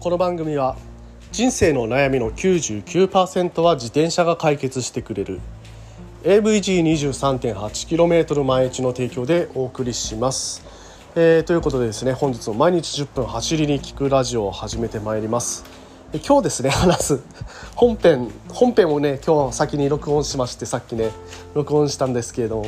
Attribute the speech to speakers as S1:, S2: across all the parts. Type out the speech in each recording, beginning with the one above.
S1: この番組は人生の悩みの99%は自転車が解決してくれる。AVG23.8km 毎日の提供でお送りします、えーということでですね本日も毎日10分走りに聞くラジオを始めてまいります。今日ですね 話す。本編本編をね今日先に録音しましてさっきね録音したんですけれども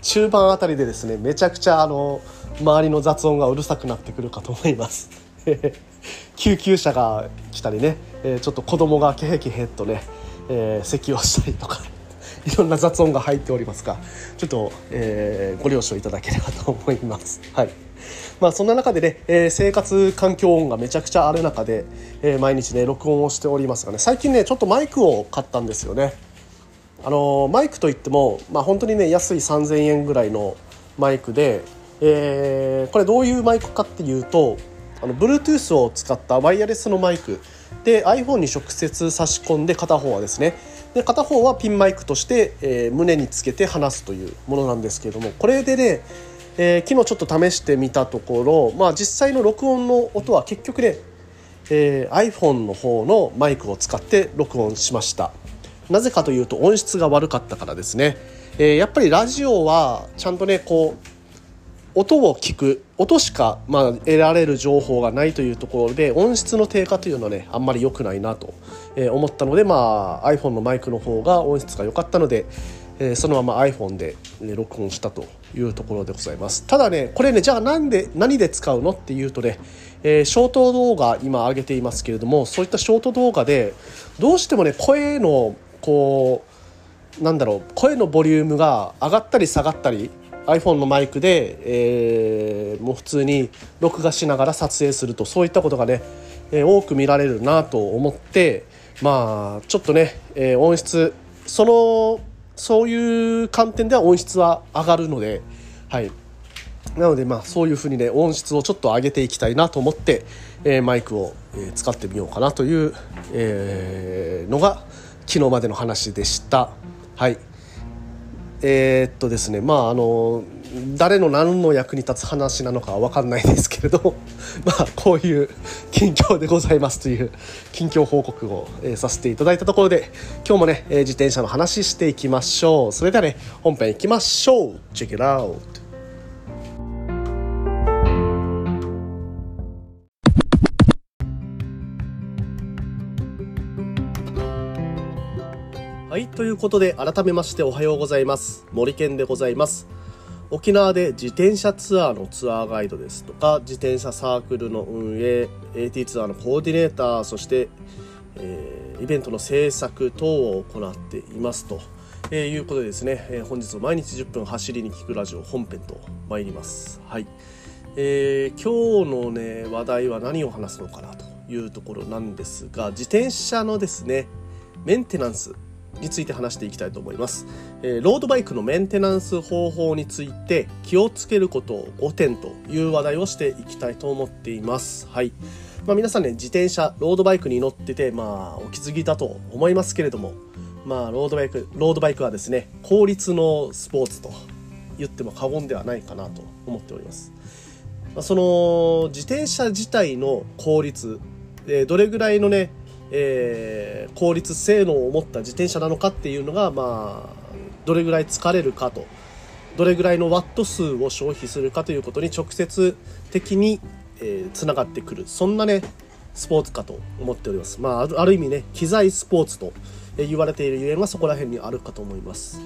S1: 中盤あたりでですねめちゃくちゃあの周りの雑音がうるさくなってくるかと思います。救急車が来たりね、えーちょっと子供がケヘケヘっとね、えー咳をしたりとか いろんな雑音が入っておりますがちょっと、えーご了承いただければと思います。はいまあ、そんな中でね、えー生活環境音がめちゃくちゃある中で、えー毎日ね録音をしておりますがね最近ねちょっとマイクを買ったんですよね。あのマイクといっても、まあ、本当にね安い3000円ぐらいのマイクで、えーこれどういうマイクかっていうとあの Bluetooth を使ったワイヤレスのマイク。で iPhone に直接差し込んで片方はですね。で片方はピンマイクとして、えー胸につけて話すというものなんですけれども。これでね、えー昨日ちょっと試してみたところ、まあ、実際の録音の音は結局ね、えー iPhone の方のマイクを使って録音しました。なぜかというと音質が悪かったからですね、えーやっぱりラジオはちゃんとねこう音を聞く音しか、まあ、得られる情報がないというところで音質の低下というのはねあんまり良くないなと、えー思ったので、まあ、iPhone のマイクの方が音質が良かったので、えーそのまま iPhone で、ね録音したというところでございます。ただねこれねじゃあなんで何で使うのっていうとね、えーショート動画今上げていますけれどもそういったショート動画でどうしてもね声のこうなんだろう声のボリュームが上がったり下がったり iPhone のマイクで、えーもう普通に録画しながら撮影するとそういったことがね、えー多く見られるなと思ってまあちょっとね、えー音質そのそういう観点では音質は上がるのではいなのでまあそういうふうにね音質をちょっと上げていきたいなと思って、えーマイクを、え使ってみようかなという、えのが昨日までの話でした。はいえーっとですねまああの誰の何の役に立つ話なのかは分かんないですけれど まあこういう近況でございますという近況報告を、えーさせていただいたところで今日もね、えー自転車の話していきましょう。それではね本編いきましょう。Check it out ということで改めましておはようございます。森健でございます。沖縄で自転車ツアーのツアーガイドですとか自転車サークルの運営 AT ツアーのコーディネーターそして、えーイベントの制作等を行っていますと、えーいうことでですね、えー本日も毎日10分走りに聞くラジオ本編と参ります。はい、えー今日のね話題は何を話すのかなというところなんですが自転車のですねメンテナンスについて話していきたいと思います、えーロードバイクのメンテナンス方法について気をつけることを5点という話題をしていきたいと思っています。はい。まあ、皆さんね自転車ロードバイクに乗っててまあお気づきだと思いますけれどもまあロードバイクロードバイクはですね効率のスポーツと言っても過言ではないかなと思っております。その自転車自体の効率、えーどれぐらいのね、えー効率性能を持った自転車なのかっていうのがまあどれぐらい疲れるかと。どれぐらいのワット数を消費するかということに直接的にえーつながってくる。そんなねスポーツかと思っております。まああるある意味ね機材スポーツとえ言われているゆえんはそこら辺にあるかと思います。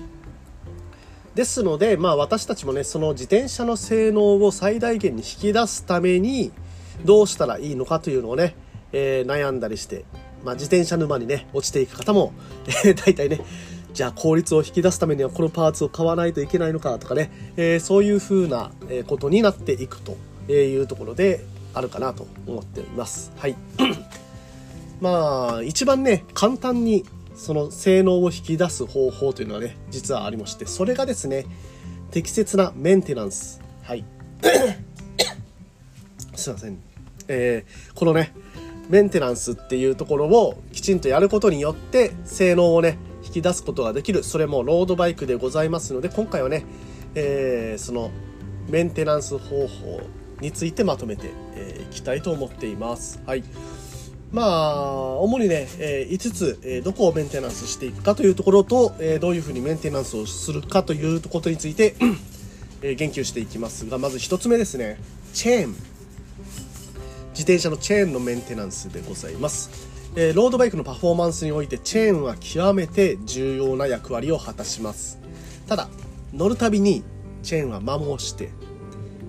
S1: ですのでまあ私たちもねその自転車の性能を最大限に引き出すためにどうしたらいいのかというのをね、えー悩んだりして、まあ、自転車沼にね落ちていく方も、え大体ねじゃあ効率を引き出すためにはこのパーツを買わないといけないのかとかね、えーそういう風なことになっていくというところであるかなと思っております。はい。まあ、一番ね、簡単にその性能を引き出す方法というのはね、実はありまして、それがですね、適切なメンテナンス。はい。すいません。えーこのね、メンテナンスっていうところをきちんとやることによって性能をね引き出すことができる。それもロードバイクでございますので今回はね、えーそのメンテナンス方法についてまとめてい、えーきたいと思っています。はい。まあ主にね、え5つ、えーどこをメンテナンスしていくかというところと、えどういうふうにメンテナンスをするかということについてえ言及していきますがまず1つ目ですね。チェーン。自転車のチェーンのメンテナンスでございます。えロードバイクのパフォーマンスにおいてチェーンは極めて重要な役割を果たします。ただ乗るたびにチェーンは摩耗して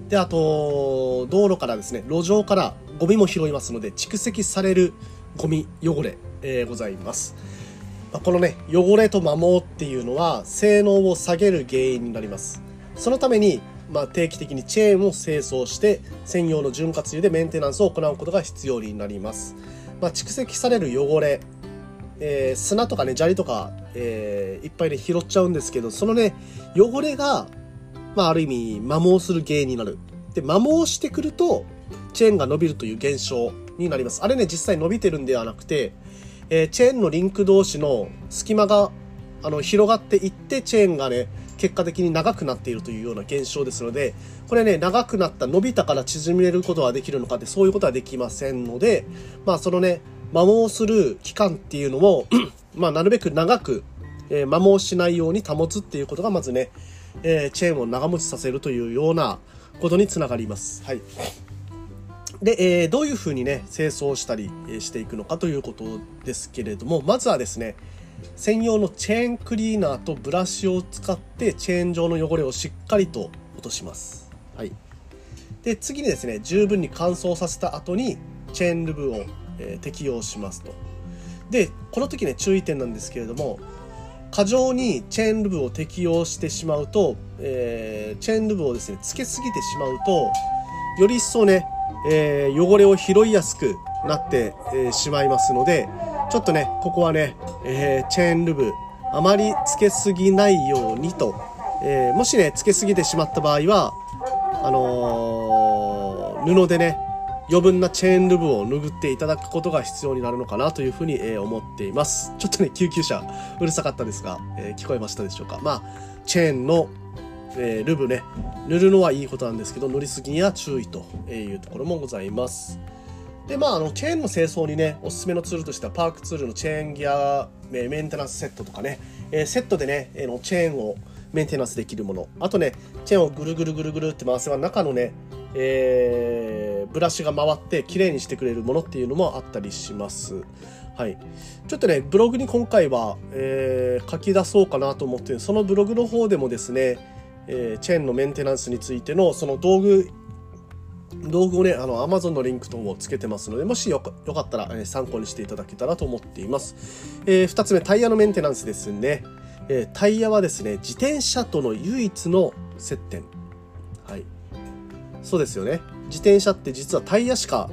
S1: であと道路からですね路上からゴミも拾いますので蓄積されるゴミ汚れ、えー、ございます。まあこのね汚れと摩耗っていうのは性能を下げる原因になります。そのために、まあ、定期的にチェーンを清掃して専用の潤滑油でメンテナンスを行うことが必要になります、まあ、蓄積される汚れ、えー、砂とかね砂利とか、えー、いっぱいね拾っちゃうんですけどそのね汚れが、まあ、ある意味摩耗する原因になる。で摩耗してくるとチェーンが伸びるという現象になります。あれね実際伸びてるんではなくて、えー、チェーンのリンク同士の隙間があの広がっていってチェーンがね結果的に長くなっているというような現象ですのでこれね長くなった伸びたから縮めることはできるのかってそういうことはできませんのでまあそのね摩耗する期間っていうのを まあなるべく長く、えー、摩耗しないように保つっていうことがまずね、えー、チェーンを長持ちさせるというようなことにつながります。はいで、えー、どういうふうにね清掃したりしていくのかということですけれどもまずはですね専用のチェーンクリーナーとブラシを使ってチェーン上の汚れをしっかりと落とします。はい。で、次にですね、十分に乾燥させた後にチェーンルブを、えー、適用しますと。で、この時ね、注意点なんですけれども、過剰にチェーンルブを適用してしまうと、えー、チェーンルブをですね、つけすぎてしまうと、より一層ね、えー、汚れを拾いやすくなって、えしまいますので、ちょっとね、ここはね、えー、チェーンルブ、あまりつけすぎないようにと、えー、もしね、つけすぎてしまった場合は、あのー、布でね、余分なチェーンルブを拭っていただくことが必要になるのかなというふうに、えー、思っています。ちょっとね、救急車うるさかったですが、えー、聞こえましたでしょうか。まあ、チェーンの、えー、ルブね、塗るのはいいことなんですけど、塗りすぎには注意というところもございます。でまああのチェーンの清掃にねおすすめのツールとしてはパークツールのチェーンギアメンテナンスセットとかね、えー、セットでね、えー、のチェーンをメンテナンスできるもの。あとねチェーンをぐるぐるぐるぐるって回せば中のね、えー、ブラシが回って綺麗にしてくれるものっていうのもあったりします。はい、ちょっとねブログに今回は、えー、書き出そうかなと思ってそのブログの方でもですね、えー、チェーンのメンテナンスについてのその道具道具をね、あの、Amazon のリンク等をつけてますので、もしよかったら、えー、参考にしていただけたらと思っています。えー、2つ目、タイヤのメンテナンスですね。えー、タイヤはですね、自転車との唯一の接点。はい。そうですよね。自転車って実はタイヤしか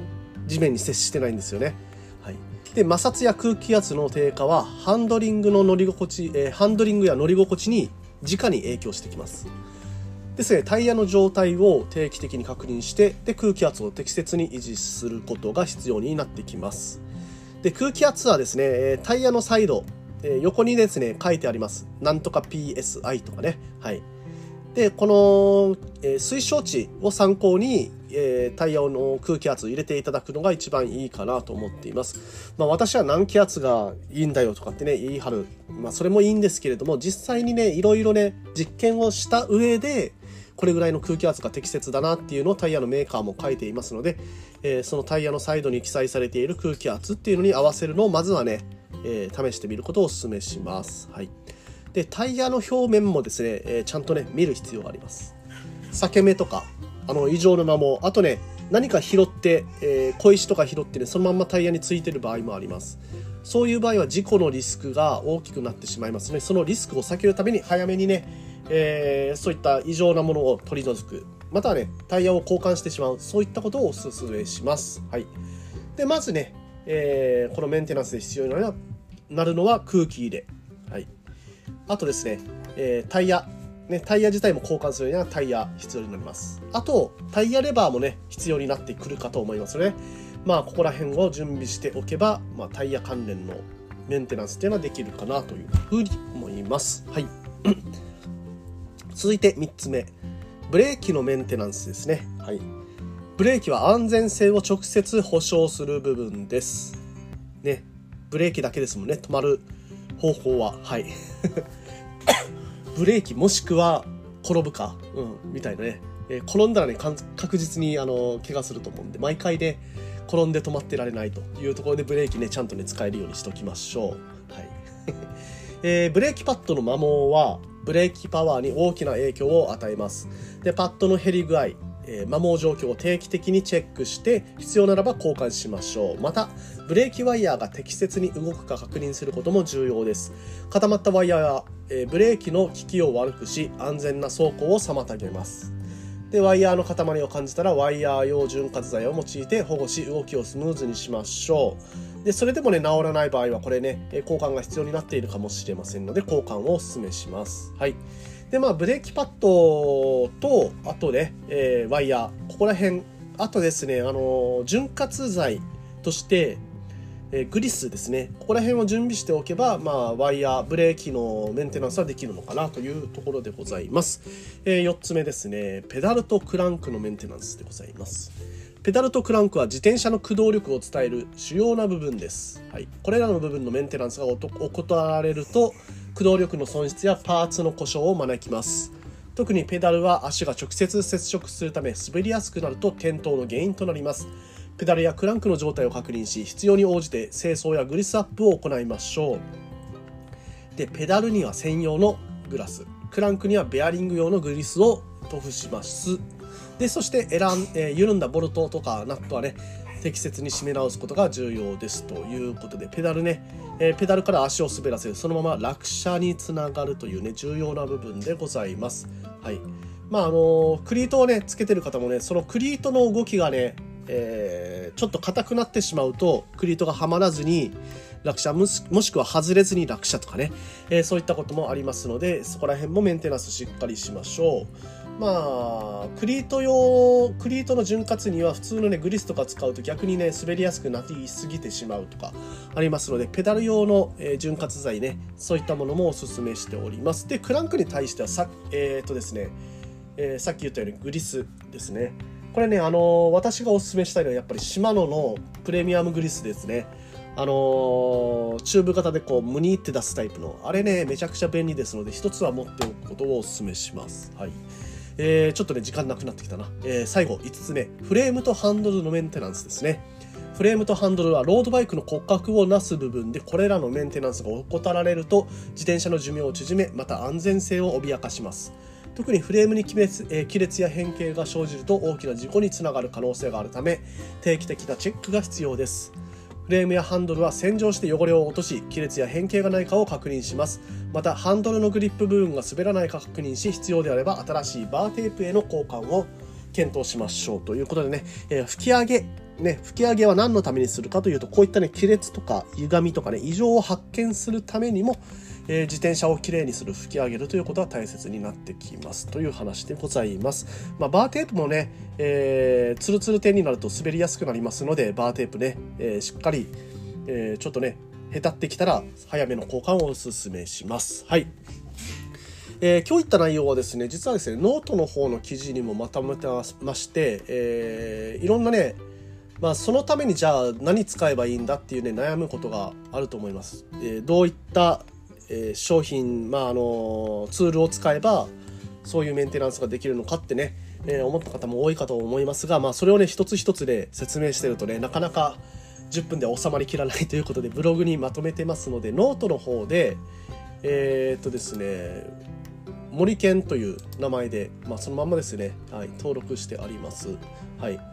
S1: 地面に接してないんですよね。はい。で、摩擦や空気圧の低下は、ハンドリングの乗り心地、えー、ハンドリングや乗り心地に直に影響してきます。ですね、タイヤの状態を定期的に確認してで空気圧を適切に維持することが必要になってきます。で空気圧はですねタイヤのサイド横にですね書いてあります。なんとか PSI とかね。はい。でこの、え推奨値を参考に、えタイヤの空気圧を入れていただくのが一番いいかなと思っています。まあ、私は何気圧がいいんだよとかってね言い張る、まあ、それもいいんですけれども実際にねいろいろね実験をした上でこれぐらいの空気圧が適切だなっていうのをタイヤのメーカーも書いていますので、えー、そのタイヤのサイドに記載されている空気圧っていうのに合わせるのをまずはね、えー、試してみることをお勧めします。はい。で、タイヤの表面もですね、えー、ちゃんとね、見る必要があります。裂け目とか、あの、異常の間も、あとね、何か拾って、えー、小石とか拾ってね、そのまんまタイヤについてる場合もあります。そういう場合は事故のリスクが大きくなってしまいます。ので、そのリスクを避けるために早めにね、えー、そういった異常なものを取り除く。またはねタイヤを交換してしまう。そういったことをお勧めします、はい、でまずね、えー、このメンテナンスで必要になるのは空気入れ、はい、あとですね、え、タイヤ。ね、タイヤ自体も交換するにはタイヤ必要になります。あと、タイヤレバーもね、必要になってくるかと思いますので、まあ、ここら辺を準備しておけば、まあ、タイヤ関連のメンテナンスっていうのはできるかなというふうに思います。はい。続いて3つ目。ブレーキのメンテナンスですね、はい、ブレーキは安全性を直接保証する部分です。ね。ブレーキだけですもんね。止まる方法は。はい。ブレーキもしくは転ぶか、うん、みたいなね、えー、転んだらね確実にあの怪我すると思うんで毎回ね転んで止まってられないというところでブレーキねちゃんとね使えるようにしときましょう、はい。えー、ブレーキパッドの摩耗はブレーキパワーに大きな影響を与えます。でパッドの減り具合えー、摩耗状況を定期的にチェックして必要ならば交換しましょう。またブレーキワイヤーが適切に動くか確認することも重要です。固まったワイヤーは、え、ブレーキの効きを悪くし安全な走行を妨げます。でワイヤーの塊を感じたらワイヤー用潤滑剤を用いて保護し動きをスムーズにしましょう。でそれでもね治らない場合はこれね交換が必要になっているかもしれませんので交換をお勧めします。はい。で、まあ、ブレーキパッドと、あとね、えー、ワイヤー、ここら辺、あとですね、あの、潤滑剤として、え、グリスですね。ここら辺を準備しておけば、まあ、ワイヤー、ブレーキのメンテナンスはできるのかなというところでございます。え、4つ目ですね、ペダルとクランクのメンテナンスでございます。ペダルとクランクは自転車の駆動力を伝える主要な部分です。はい、これらの部分のメンテナンスが怠られると、駆動力の損失やパーツの故障を招きます特にペダルは足が直接接触するため滑りやすくなると転倒の原因となりますペダルやクランクの状態を確認し必要に応じて清掃やグリスアップを行いましょう。でペダルには専用のグラス。クランクにはベアリング用のグリスを塗布します。でそして選ん、えー、緩んだボルトとかナットはね適切に締め直すことが重要ですということでペダルね、えー、ペダルから足を滑らせるそのまま落車につながるというね重要な部分でございます。はい。まああのクリートをねつけてる方もねそのクリートの動きがね、えー、ちょっと硬くなってしまうとクリートがはまらずに落車もしくは外れずに落車とかね、えー、そういったこともありますのでそこら辺もメンテナンスしっかりしましょうまあ、クリート用、クリートの潤滑には普通のね、グリスとか使うと逆にね、滑りやすくなりすぎてしまうとかありますので、ペダル用の、えー、潤滑剤ね、そういったものもおすすめしております。で、クランクに対してはさ、えっ、ー、とですね、え、さっき言ったようにグリスですね。これね、あの、私がおすすめしたいのはやっぱりシマノのプレミアムグリスですね。あの、チューブ型でこう、ムニって出すタイプの、あれね、めちゃくちゃ便利ですので、一つは持っておくことをおすすめします。はい。えー、ちょっとね、時間なくなってきたな。えー、最後、5つ目。フレームとハンドルのメンテナンスですね。フレームとハンドルはロードバイクの骨格をなす部分でこれらのメンテナンスが怠られると自転車の寿命を縮めまた安全性を脅かします特にフレームに亀裂,、えー、亀裂や変形が生じると大きな事故につながる可能性があるため定期的なチェックが必要です。フレームやハンドルは洗浄して汚れを落とし亀裂や変形がないかを確認します。またハンドルのグリップ部分が滑らないか確認し必要であれば新しいバーテープへの交換を検討しましょうということでね、えー、吹き上げね、吹き上げは何のためにするかというとこういったね亀裂とか歪みとかね異常を発見するためにもえー、自転車をきれいにする拭き上げるということは大切になってきますという話でございます、まあ、バーテープもね、えー、ツルツル点になると滑りやすくなりますのでバーテープね、えー、しっかり、えー、ちょっとねへたってきたら早めの交換をお勧めします。はい。えー、今日言った内容はですね実はですねノートの方の記事にもまとめてまして、えー、いろんなねまあ、そのためにじゃあ何使えばいいんだっていうね悩むことがあると思います。えー、どういったえ、商品、まあ、あのツールを使えばそういうメンテナンスができるのかってね、え、思った方も多いかと思いますが、まあ、それをね一つ一つで説明してるとねなかなか10分で収まりきらない ということでブログにまとめてますのでノートの方でえー、っとですね森健という名前で、まあ、そのまんまですね、はい、登録してあります。はい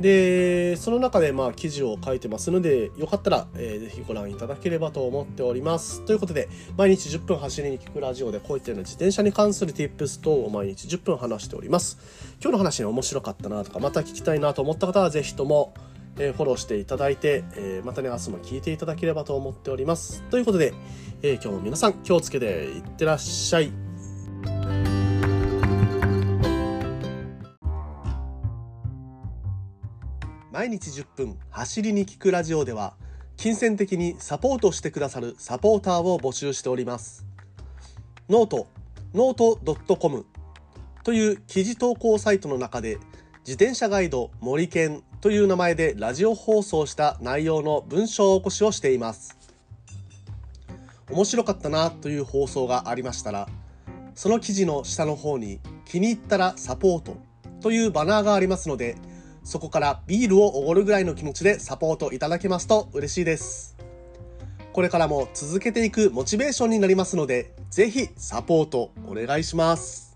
S1: で、その中でまあ記事を書いてますので、よかったら、えー、ぜひご覧いただければと思っております。ということで、毎日10分走りに聞くラジオでこういったような自転車に関する tips 等を毎日10分話しております。今日の話に面白かったなとか、また聞きたいなと思った方はぜひとも、えー、フォローしていただいて、えー、またね、明日も聞いていただければと思っております。ということで、えー、今日も皆さん気をつけていってらっしゃい。毎日10分走りに聞くラジオでは金銭的にサポートしてくださるサポーターを募集しておりますノートノート .com という記事投稿サイトの中で自転車ガイド森健という名前でラジオ放送した内容の文章起こしをしています。面白かったなという放送がありましたら、その記事の下の方に気に入ったらサポートというバナーがありますので、そこからビールをおごるぐらいの気持ちでサポートいただけますと嬉しいです。これからも続けていくモチベーションになりますので、ぜひサポートお願いします。